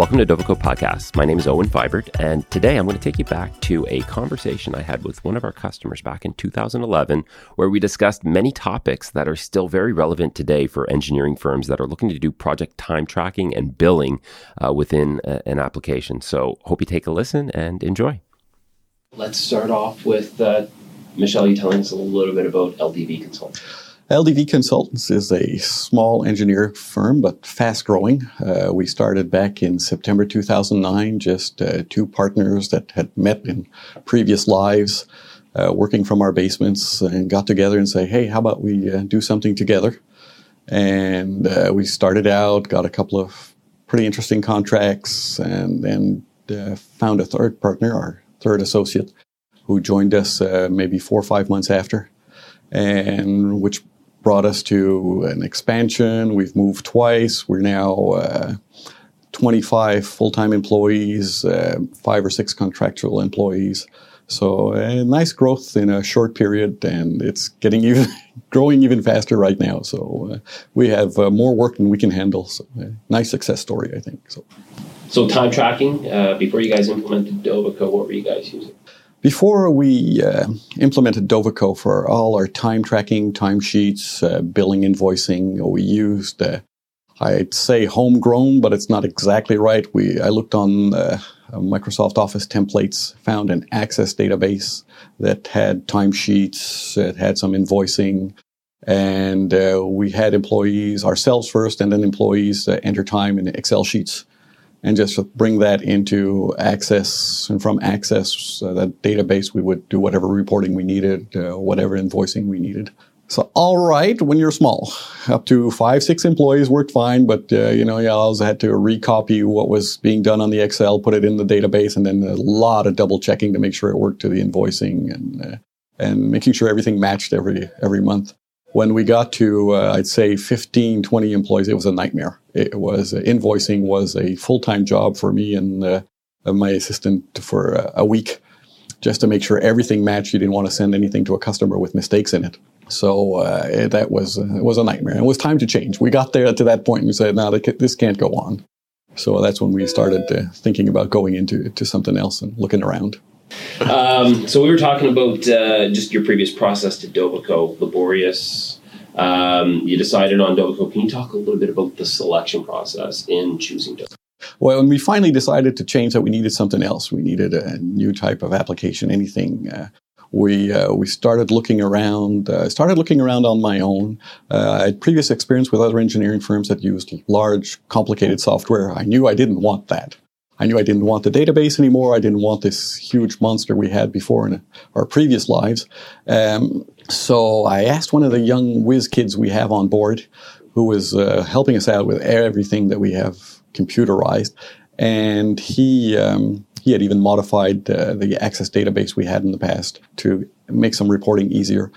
Welcome to Dovico Podcast. My name is Owen Vibert, and today I'm going to take you back to a conversation I had with one of our customers back in 2011, where we discussed many topics that are still very relevant today for engineering firms that are looking to do project time tracking and billing uh, within a, an application. So, hope you take a listen and enjoy. Let's start off with uh, Michelle, you telling us a little bit about LDV Consulting. LDV Consultants is a small engineer firm, but fast growing. Uh, we started back in September 2009, just uh, two partners that had met in previous lives, uh, working from our basements, and got together and say, hey, how about we uh, do something together? And uh, we started out, got a couple of pretty interesting contracts, and then uh, found a third partner, our third associate, who joined us maybe four or five months after and which brought us to an expansion. We've moved twice. We're now uh, 25 full time employees, uh, five or six contractual employees. So uh, nice growth in a short period, and it's getting even growing even faster right now. So uh, we have uh, more work than we can handle. So uh, nice success story, I think. So, so time tracking. before you guys implemented Dovico, what were you guys using? Before we uh, implemented Dovico for all our time tracking, timesheets, uh, billing, invoicing, we used, uh, I'd say homegrown, but it's not exactly right. We I looked on uh, Microsoft Office templates, found an Access database that had timesheets, it had some invoicing, and uh, we had employees ourselves first, and then employees uh, enter time in Excel sheets and just bring that into Access. And from Access, uh, that database, we would do whatever reporting we needed, uh, whatever invoicing we needed. So, all right, when you're small, up to five, six employees worked fine, but uh, you know, you also had to recopy what was being done on the Excel, put it in the database, and then a lot of double checking to make sure it worked to the invoicing and uh, and making sure everything matched every every month. When we got to, uh, I'd say 15, 20 employees, it was a nightmare. It was uh, invoicing was a full time job for me and uh, my assistant for a, week just to make sure everything matched. You didn't want to send anything to a customer with mistakes in it. So uh, that was uh, it was a nightmare. It was time to change. We got there to that point and we said, "No, this can't go on." So that's when we started uh, thinking about going into to something else and looking around. Um, so we were talking about uh, just your previous process to Dovico, laborious. Um, you decided on Dovico. Can you talk a little bit about the selection process in choosing Dovico? Well, when we finally decided to change that, we needed something else. We needed a new type of application, anything. Uh, we uh, we started looking around. Uh, started looking around on my own. Uh, I had previous experience with other engineering firms that used large, complicated software. I knew I didn't want that. I knew I didn't want the database anymore. I didn't want this huge monster we had before in our previous lives. Um, so I asked one of the young whiz kids we have on board, who was uh, helping us out with everything that we have computerized, and he um, he had even modified uh, the Access database we had in the past to make some reporting easier.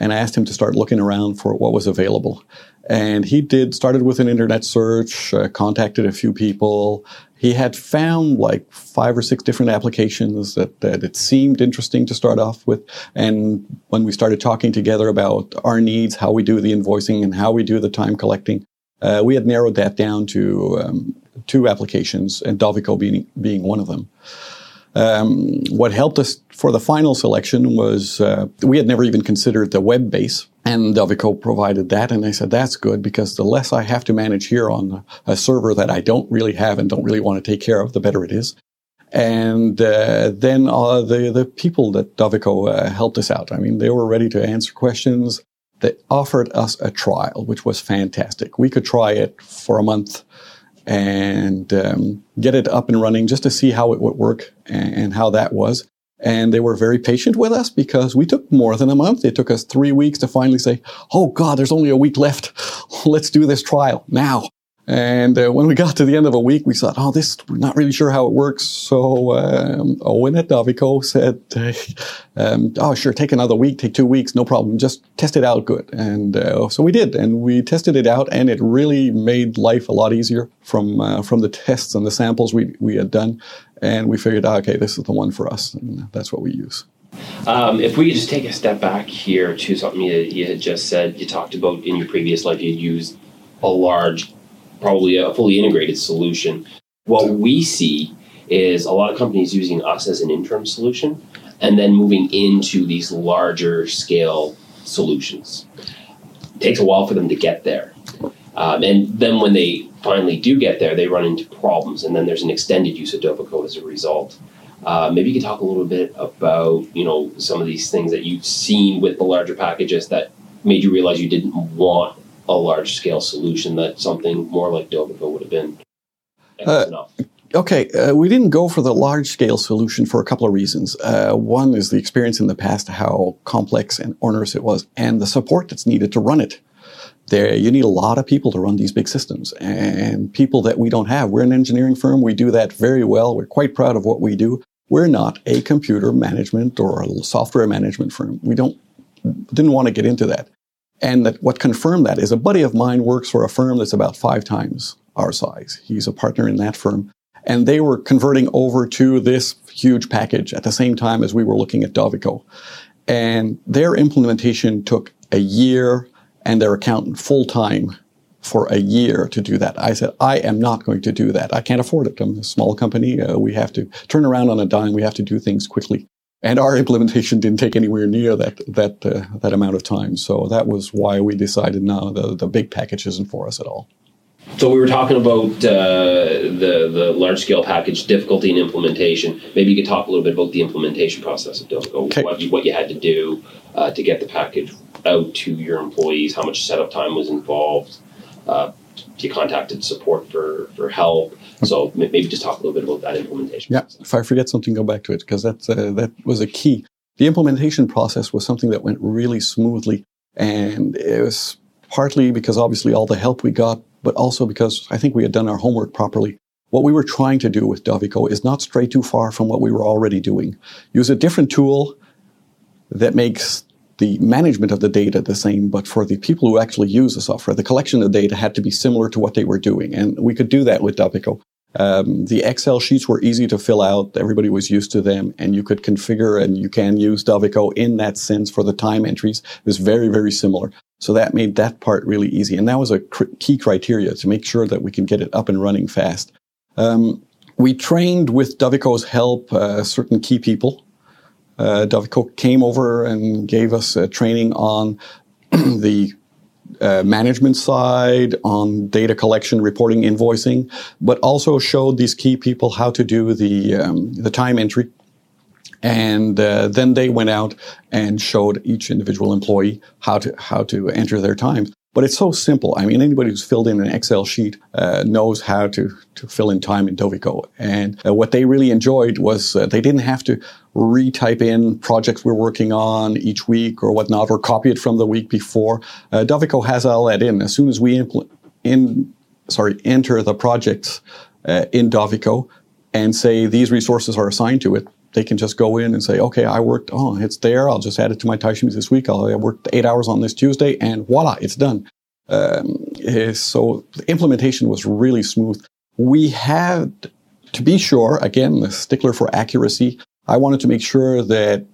And I asked him to start looking around for what was available. And he did, started with an internet search, uh, contacted a few people. He had found like five or six different applications that, that it seemed interesting to start off with. And when we started talking together about our needs, how we do the invoicing and how we do the time collecting, uh, we had narrowed that down to um, two applications, and Dovico being, being one of them. Um, what helped us for the final selection was uh, we had never even considered the web base, and Dovico provided that. And I said, that's good because the less I have to manage here on a server that I don't really have and don't really want to take care of, the better it is. And uh, then uh, the the people that Dovico uh, helped us out. I mean, they were ready to answer questions. They offered us a trial, which was fantastic. We could try it for a month and um, get it up and running just to see how it would work and how that was. And they were very patient with us because we took more than a month. It took us three weeks to finally say, Oh God, there's only a week left. Let's do this trial now. And uh, when we got to the end of a week, we thought, oh, this, we're not really sure how it works. So um, Owen at Dovico said, um, oh, sure, take another week, take two weeks, no problem. Just test it out good. And uh, so we did. And we tested it out, and it really made life a lot easier from, uh, from the tests and the samples we, we had done. And we figured, oh, okay, this is the one for us. And that's what we use. Um, if we could just take a step back here to something you, you had just said, you talked about in your previous life, you used a large probably a fully integrated solution. What we see is a lot of companies using us as an interim solution and then moving into these larger scale solutions. It takes a while for them to get there. Um, and then when they finally do get there, they run into problems, and then there's an extended use of Dovico as a result. Uh, maybe you could talk a little bit about you know some of these things that you've seen with the larger packages that made you realize you didn't want a large scale solution that something more like Dovico would have been. Uh, okay, uh, we didn't go for the large scale solution for a couple of reasons. Uh, one is the experience in the past, how complex and onerous it was, and the support that's needed to run it. There, you need a lot of people to run these big systems, and people that we don't have. We're an engineering firm. We do that very well. We're quite proud of what we do. We're not a computer management or a software management firm. We don't didn't want to get into that. And that what confirmed that is a buddy of mine works for a firm that's about five times our size. He's a partner in that firm. And they were converting over to this huge package at the same time as we were looking at Dovico. And their implementation took a year and their accountant full time for a year to do that. I said, I am not going to do that. I can't afford it. I'm a small company. Uh, we have to turn around on a dime. We have to do things quickly. And our implementation didn't take anywhere near that that uh, that amount of time. So that was why we decided now the the big package isn't for us at all. So we were talking about uh, the the large scale package difficulty in implementation. Maybe you could talk a little bit about the implementation process of Dovico, okay. what you what you had to do uh, to get the package out to your employees, how much setup time was involved. Uh, you contacted support for, for help. So maybe just talk a little bit about that implementation. Yeah, process. if I forget something, go back to it because that uh, that was a key. The implementation process was something that went really smoothly, and it was partly because obviously all the help we got, but also because I think we had done our homework properly. What we were trying to do with Dovico is not stray too far from what we were already doing. Use a different tool that makes the management of the data the same, but for the people who actually use the software, the collection of data had to be similar to what they were doing. And we could do that with Dovico. Um, the Excel sheets were easy to fill out. Everybody was used to them, and you could configure and you can use Dovico in that sense for the time entries. It was very, very similar. So that made that part really easy. And that was a cr- key criteria to make sure that we can get it up and running fast. Um, we trained with Dovico's help uh, certain key people uh, Dovico came over and gave us a training on the uh, management side, on data collection, reporting, invoicing, but also showed these key people how to do the um, the time entry. And uh, then they went out and showed each individual employee how to how to enter their time. But it's so simple. I mean, anybody who's filled in an Excel sheet uh, knows how to, to fill in time in Dovico. And uh, what they really enjoyed was uh, they didn't have to retype in projects we're working on each week or whatnot, or copy it from the week before. Uh, Dovico has all that in. As soon as we impl- in, sorry, enter the projects uh, in Dovico and say these resources are assigned to it, they can just go in and say, okay, I worked, oh, it's there. I'll just add it to my timesheet this week. I'll, I worked eight hours on this Tuesday and voila, it's done. Um, eh, so the implementation was really smooth. We had to be sure, again, the stickler for accuracy. I wanted to make sure that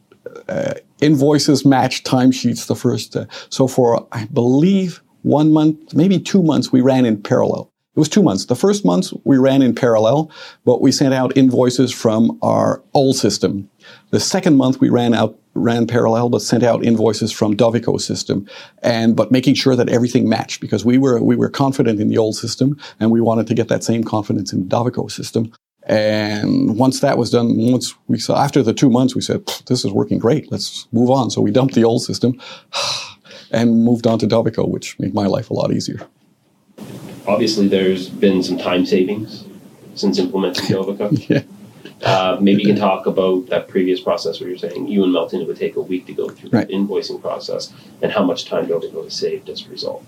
uh, invoices matched timesheets the first. Uh, so for, I believe, one month, maybe two months, we ran in parallel. It was two months. The first month we ran in parallel, but we sent out invoices from our old system. The second month we ran out ran parallel, but sent out invoices from Dovico system, and but making sure that everything matched because we were we were confident in the old system and we wanted to get that same confidence in the Dovico system. And once that was done, once we saw after the two months, we said this is working great. Let's move on. So we dumped the old system and moved on to Dovico, which made my life a lot easier obviously there's been some time savings since implementing Dovico. yeah. Uh, maybe you can talk about that previous process where you're saying you and Melton it would take a week to go through right. the invoicing process and how much time Dovico has saved as a result.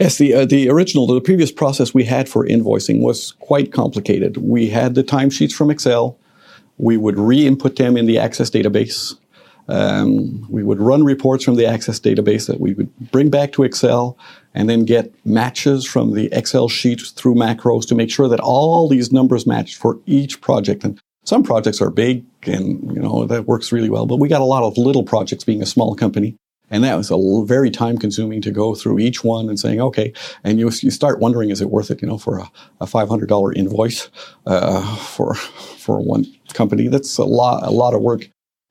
Yes, the uh, the original, the previous process we had for invoicing was quite complicated. We had the timesheets from Excel. We would re-input them in the Access database. Um, we would run reports from the Access database that we would bring back to Excel and then get matches from the Excel sheet through macros to make sure that all these numbers matched for each project. And some projects are big and, you know, that works really well, but we got a lot of little projects being a small company. And that was a very time consuming to go through each one and saying, okay, and you, you start wondering, is it worth it, you know, for a, a $500 invoice uh, for, for one company? That's a lot, a lot of work.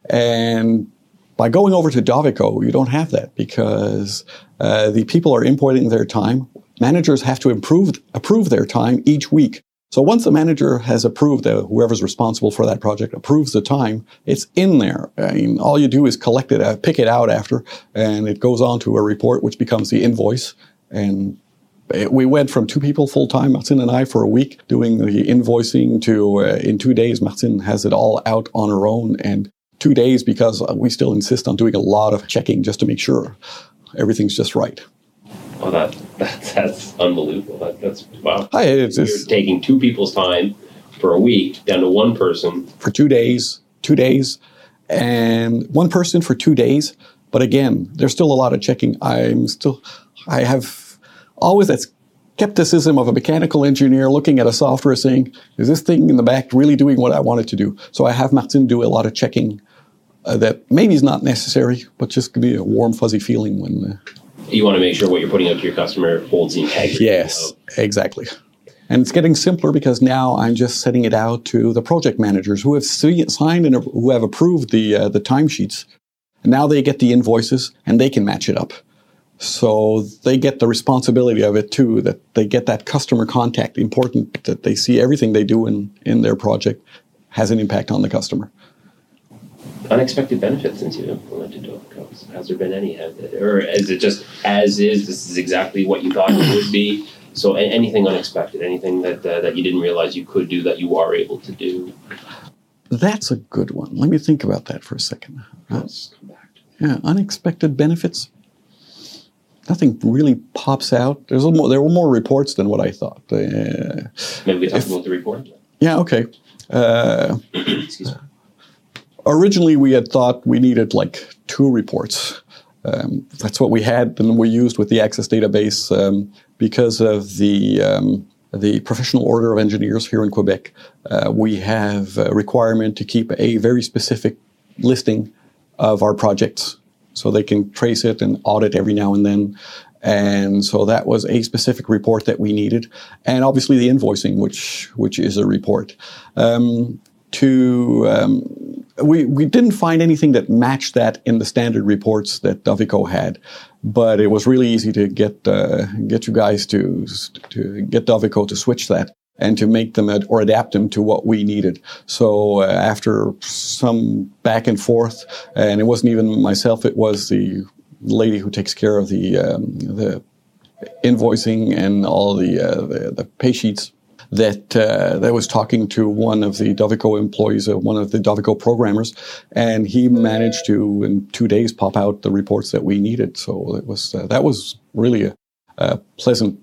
And by going over to Dovico, you don't have that because uh, the people are importing their time. Managers have to improve, approve their time each week. So once the manager has approved, uh, whoever's responsible for that project approves the time, it's in there. I mean, all you do is collect it, uh, pick it out after, and it goes on to a report, which becomes the invoice. And it, we went from two people full time, Martin and I, for a week doing the invoicing to uh, in two days, Martin has it all out on her own and two days because uh, we still insist on doing a lot of checking just to make sure everything's just right. Oh, that, that that's unbelievable. That, that's wow. Hi, it's, You're it's taking two people's time for a week down to one person. for two days, two days, and one person for two days. But again, there's still a lot of checking. I'm still, I have always that skepticism of a mechanical engineer looking at a software saying, is this thing in the back really doing what I want it to do? So I have Martin do a lot of checking uh, that maybe is not necessary, but just give me a warm, fuzzy feeling when. Uh, You want to make sure what you're putting out to your customer holds the integrity. Yes, of- exactly. And it's getting simpler because now I'm just sending it out to the project managers who have signed and who have approved the uh, the timesheets. Now they get the invoices and they can match it up. So they get the responsibility of it too, that they get that customer contact important, that they see everything they do in, in their project has an impact on the customer. Unexpected benefits since you implemented Dovico? Has there been any? Or is it just as is? This is exactly what you thought it would be. So anything unexpected, anything that uh, that you didn't realize you could do that you are able to do. That's a good one. Let me think about that for a second. Uh, Let's come back. To Yeah, unexpected benefits. Nothing really pops out. There's a more, there were more reports than what I thought. Uh, Maybe we talk If- about the report. yeah, okay. Uh, Excuse me. Originally, we had thought we needed like two reports. Um, that's what we had, and we used with the Access database um, because of the um, the professional order of engineers here in Quebec. Uh, we have a requirement to keep a very specific listing of our projects, so they can trace it and audit every now and then. And so that was a specific report that we needed, and obviously the invoicing, which which is a report. Um, to um, we we didn't find anything that matched that in the standard reports that Dovico had, but it was really easy to get uh, get you guys to to get Dovico to switch that and to make them ad- or adapt them to what we needed. So uh, after some back and forth, and it wasn't even myself; it was the lady who takes care of the um, the invoicing and all the uh, the, the pay sheets that uh, that was talking to one of the Dovico employees, uh, one of the Dovico programmers, and he managed to in two days pop out the reports that we needed. So it was uh, that was really a, a pleasant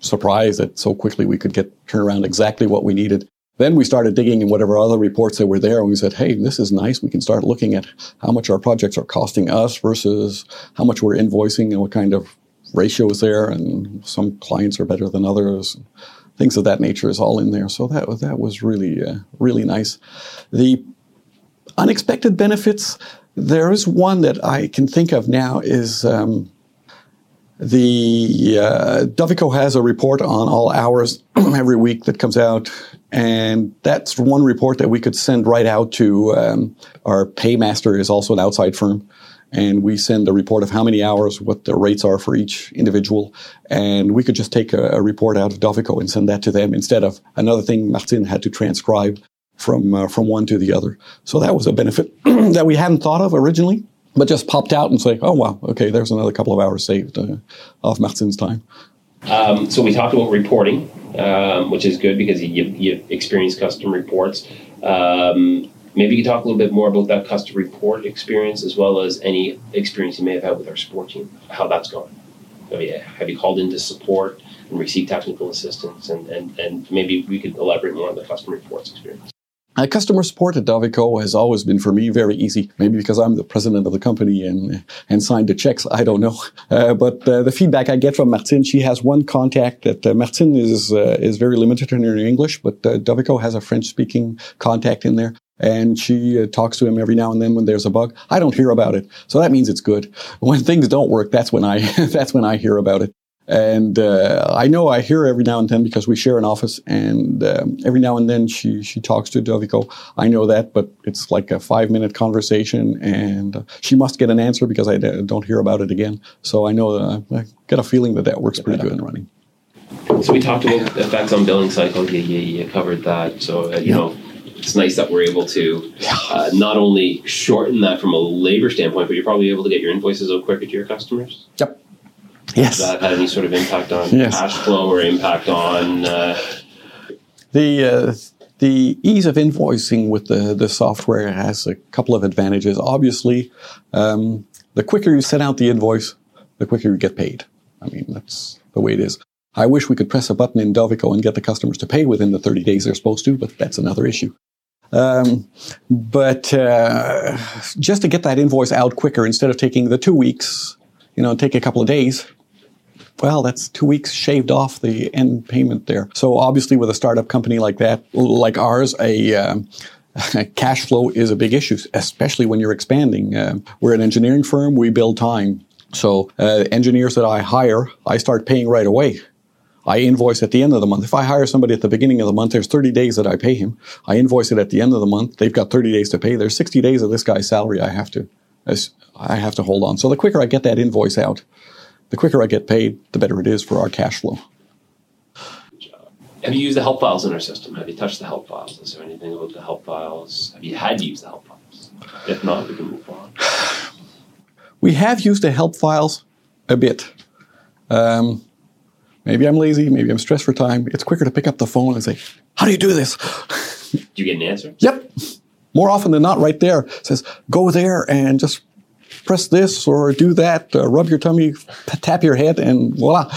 surprise that so quickly we could get turn around exactly what we needed. Then we started digging in whatever other reports that were there, and we said, "Hey, this is nice. We can start looking at how much our projects are costing us versus how much we're invoicing, and what kind of ratio is there. And some clients are better than others. Things of that nature is all in there. So that was that was really uh, really nice. The unexpected benefits. There is one that I can think of now is. Um, the uh, Dovico has a report on all hours every week that comes out, and that's one report that we could send right out to um, our paymaster is also an outside firm, and we send a report of how many hours, what the rates are for each individual, and we could just take a, a report out of Dovico and send that to them instead of another thing Martin had to transcribe from uh, from one to the other. So that was a benefit that we hadn't thought of originally but just popped out and say, "Oh wow, okay, there's another couple of hours saved uh, off Martin's time." Um, so we talked about reporting, um, which is good because you, you experienced custom reports. Um, maybe you can talk a little bit more about that custom report experience as well as any experience you may have had with our support team, how that's gone. So, yeah, have you called into support and received technical assistance? And, and, and maybe we could elaborate more on the custom reports experience. Uh, customer support at Dovico has always been for me very easy. Maybe because I'm the president of the company and and signed the checks. I don't know. Uh, but uh, the feedback I get from Martine, she has one contact that uh, Martine is uh, is very limited in her English, but uh, Dovico has a French speaking contact in there. And she uh, talks to him every now and then when there's a bug. I don't hear about it, so that means it's good. When things don't work, that's when I that's when I hear about it. And uh, I know I hear every now and then because we share an office, and um, every now and then she she talks to Dovico. I know that, but it's like a five minute conversation, and she must get an answer because I don't hear about it again. So I know uh, I get a feeling that that works pretty good and running. So we talked about effects on billing cycle. Yeah, yeah, yeah. covered that. So uh, you yeah. know it's nice that we're able to uh, not only shorten that from a labor standpoint, but you're probably able to get your invoices out quicker to your customers. Yep. Yes. Has that had any sort of impact on yes. cash flow or impact on uh, the uh, the ease of invoicing with the the software has a couple of advantages. Obviously, um, the quicker you send out the invoice, the quicker you get paid. I mean, that's the way it is. I wish we could press a button in Dovico and get the customers to pay within the 30 days they're supposed to, but that's another issue. Um, but uh, just to get that invoice out quicker instead of taking the two weeks, you know, take a couple of days, well, that's two weeks shaved off the end payment there. So obviously, with a startup company like that, like ours, a um, cash flow is a big issue, especially when you're expanding. Uh, we're an engineering firm; we build time. So uh, engineers that I hire, I start paying right away. I invoice at the end of the month. If I hire somebody at the beginning of the month, there's 30 days that I pay him. I invoice it at the end of the month. They've got 30 days to pay. There's 60 days of this guy's salary I have to, I have to hold on. So the quicker I get that invoice out, the quicker I get paid, the better it is for our cash flow. Have you used the help files in our system? Have you touched the help files? Is there anything about the help files? Have you had to use the help files? If not, we can move on. We have used the help files a bit. Um, maybe I'm lazy, maybe I'm stressed for time. It's quicker to pick up the phone and say, How do you do this? do you get an answer? Yep. More often than not, right there. It says, Go there and just press this or do that, uh, rub your tummy, tap your head, and voila.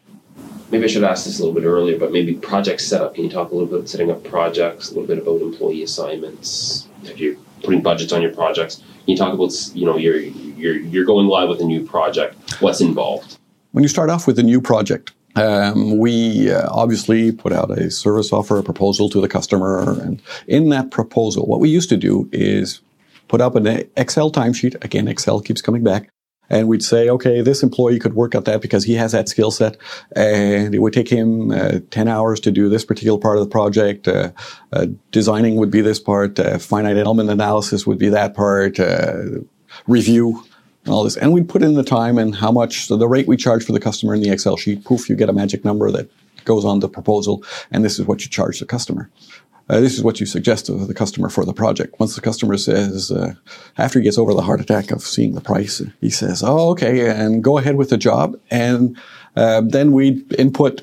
maybe I should ask this a little bit earlier, but maybe project setup. Can you talk a little bit about setting up projects, a little bit about employee assignments, if you're putting budgets on your projects? Can you talk about you know you're you're you're going live with a new project. What's involved? When you start off with a new project, um, we uh, obviously put out a service offer, a proposal to the customer, and in that proposal, what we used to do is put up an Excel timesheet. Again, Excel keeps coming back. And we'd say, okay, this employee could work at that because he has that skill set. And it would take him uh, 10 hours to do this particular part of the project. Uh, uh, designing would be this part. Uh, finite element analysis would be that part. Uh, review and all this. And we'd put in the time and how much, so the rate we charge for the customer in the Excel sheet. Poof, you get a magic number that goes on the proposal. And this is what you charge the customer uh, this is what you suggest to the customer for the project. Once the customer says, uh, after he gets over the heart attack of seeing the price, he says, oh, okay, and go ahead with the job. And uh, then we input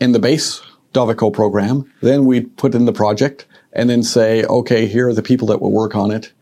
in the base Dovico program. Then we put in the project and then say, okay, here are the people that will work on it.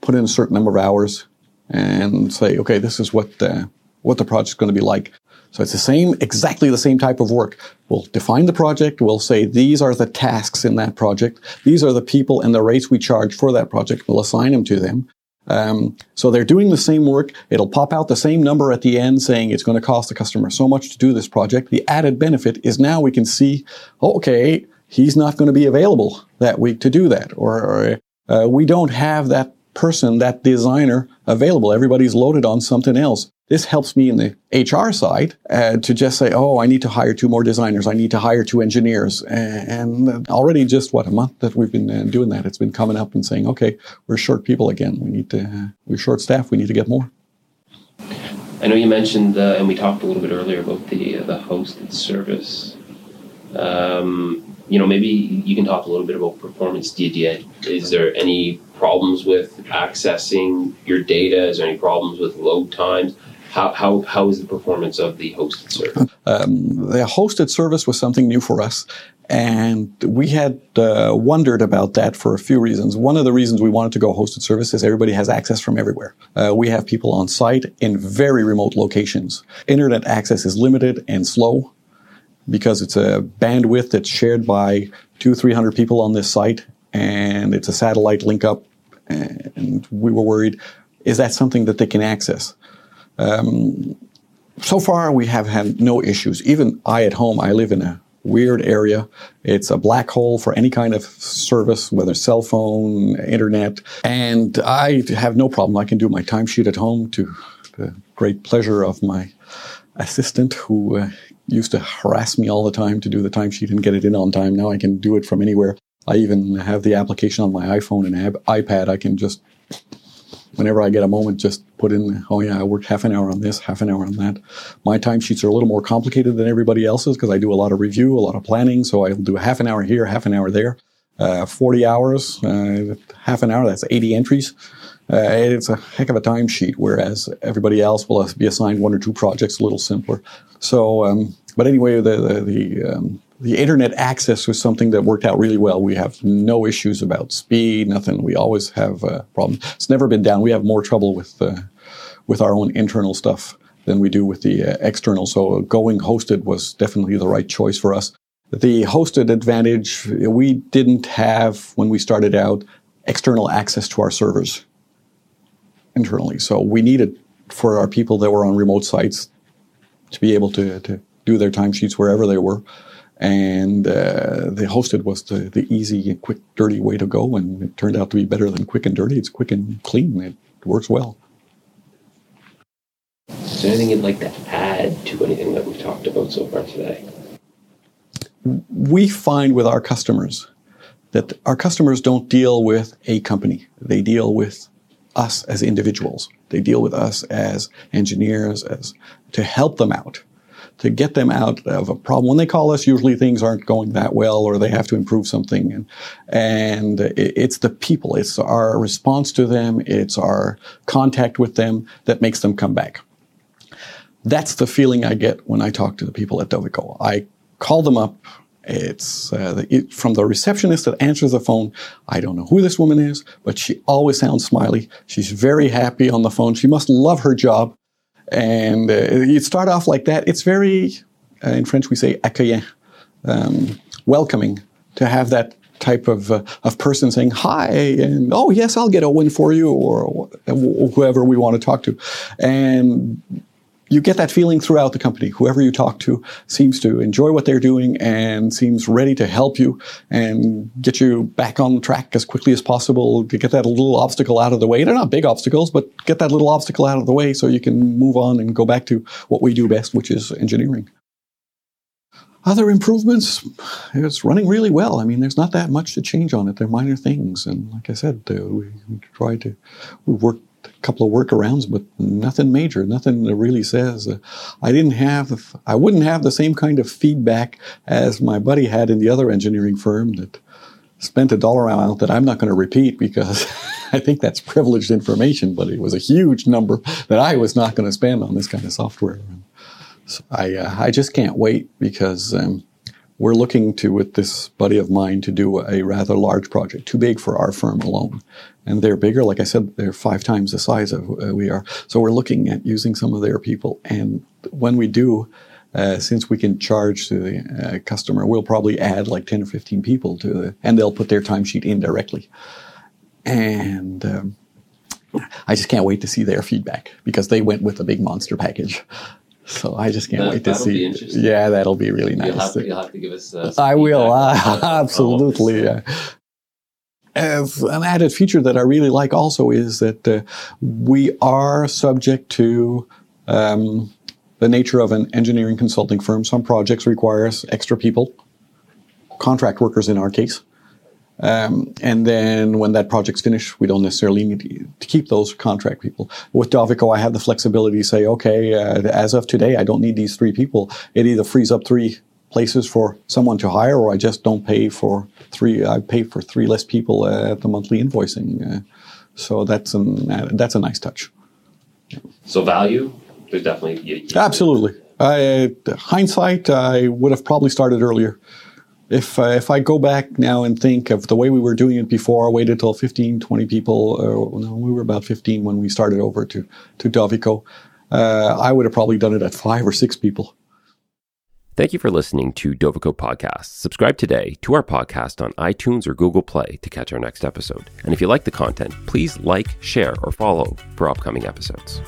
Put in a certain number of hours and say, okay, this is what the, what the project's going to be like. So it's the same, exactly the same type of work. We'll define the project. We'll say these are the tasks in that project. These are the people and the rates we charge for that project. We'll assign them to them. Um, so they're doing the same work. It'll pop out the same number at the end saying it's going to cost the customer so much to do this project. The added benefit is now we can see, oh, okay, he's not going to be available that week to do that. Or, uh, we don't have that person, that designer available. Everybody's loaded on something else. This helps me in the HR side uh, to just say, oh, I need to hire two more designers. I need to hire two engineers. And already just what a month that we've been uh, doing that, it's been coming up and saying, okay, we're short people again. We need to, uh, we're short staff. We need to get more. I know you mentioned, uh, and we talked a little bit earlier about the uh, the hosted service. Um, you know, maybe you can talk a little bit about performance. You, is there any problems with accessing your data? Is there any problems with load times? How, how, how is the performance of the hosted service? Um, the hosted service was something new for us. And we had uh, wondered about that for a few reasons. One of the reasons we wanted to go hosted service is everybody has access from everywhere. Uh, we have people on site in very remote locations. Internet access is limited and slow because it's a bandwidth that's shared by two, three hundred people on this site, and it's a satellite link up. And we were worried, is that something that they can access? Um, so far, we have had no issues. Even I at home, I live in a weird area. It's a black hole for any kind of service, whether cell phone, internet. And I have no problem. I can do my timesheet at home to the great pleasure of my assistant who uh, used to harass me all the time to do the timesheet and get it in on time. Now I can do it from anywhere. I even have the application on my iPhone and iPad. I can just, whenever I get a moment, just put in, oh yeah, I worked half an hour on this, half an hour on that. My timesheets are a little more complicated than everybody else's because I do a lot of review, a lot of planning. So I'll do half an hour here, half an hour there. Uh, 40 hours, uh, half an hour, that's 80 entries. Uh, it's a heck of a timesheet, whereas everybody else will be assigned one or two projects a little simpler. So, um, but anyway, the, the, the um, the internet access was something that worked out really well. We have no issues about speed, nothing. We always have a problem. It's never been down. We have more trouble with uh, with our own internal stuff than we do with the uh, external. So going hosted was definitely the right choice for us. The hosted advantage we didn't have when we started out external access to our servers internally. So we needed for our people that were on remote sites to be able to, to do their timesheets wherever they were and uh, the hosted was the, the easy, quick, dirty way to go, and it turned out to be better than quick and dirty. It's quick and clean. It works well. Is there anything you'd like to add to anything that we've talked about so far today? We find with our customers that our customers don't deal with a company; they deal with us as individuals. They deal with us as engineers, as to help them out to get them out of a problem. When they call us, usually things aren't going that well or they have to improve something. And, and it's the people, it's our response to them, it's our contact with them that makes them come back. That's the feeling I get when I talk to the people at Dovico. I call them up. It's uh, it, from the receptionist that answers the phone. I don't know who this woman is, but she always sounds smiley. She's very happy on the phone. She must love her job. And uh, you start off like that. It's very, uh, in French we say accueillant, um, welcoming to have that type of, uh, of person saying hi and oh yes i'll get a win for you or whoever we want to talk to and you get that feeling throughout the company. Whoever you talk to seems to enjoy what they're doing and seems ready to help you and get you back on track as quickly as possible to get that little obstacle out of the way. They're not big obstacles, but get that little obstacle out of the way so you can move on and go back to what we do best, which is engineering. Other improvements, it's running really well. I mean, there's not that much to change on it. They're minor things. And like I said, uh, we, we try to, we work couple of workarounds, but nothing major, nothing that really says uh, I didn't have, I wouldn't have the same kind of feedback as my buddy had in the other engineering firm that spent a dollar amount that I'm not going to repeat because I think that's privileged information, but it was a huge number that I was not going to spend on this kind of software. So I, uh, I just can't wait because um, we're looking to, with this buddy of mine, to do a rather large project, too big for our firm alone. And they're bigger. Like I said, they're five times the size of uh, we are. So we're looking at using some of their people. And when we do, uh, since we can charge to the uh, customer, we'll probably add like 10 or 15 people to the, and they'll put their timesheet in directly. And, um, I just can't wait to see their feedback because they went with a big monster package. So I just can't that, wait to see. Yeah, that'll be really nice. You'll have to, you'll have to give us. Uh, I will. Uh, absolutely. Yeah. An added feature that I really like also is that uh, we are subject to um, the nature of an engineering consulting firm. Some projects require us extra people, contract workers in our case. Um, and then when that project's finished, we don't necessarily need to keep those contract people. With Dovico, I have the flexibility to say, okay, uh, as of today, I don't need these three people. It either frees up three places for someone to hire, or I just don't pay for three. I pay for three less people uh, at the monthly invoicing. Uh, so that's an uh, that's a nice touch. So value, there's definitely you, you absolutely. I, hindsight, I would have probably started earlier if uh, if I go back now and think of the way we were doing it before, I waited till 15, 20 people. Uh, no, we were about 15 when we started over to to Dovico. Uh, I would have probably done it at five or six people. Thank you for listening to Dovico Podcast. Subscribe today to our podcast on iTunes or Google Play to catch our next episode. And if you like the content, please like, share, or follow for upcoming episodes.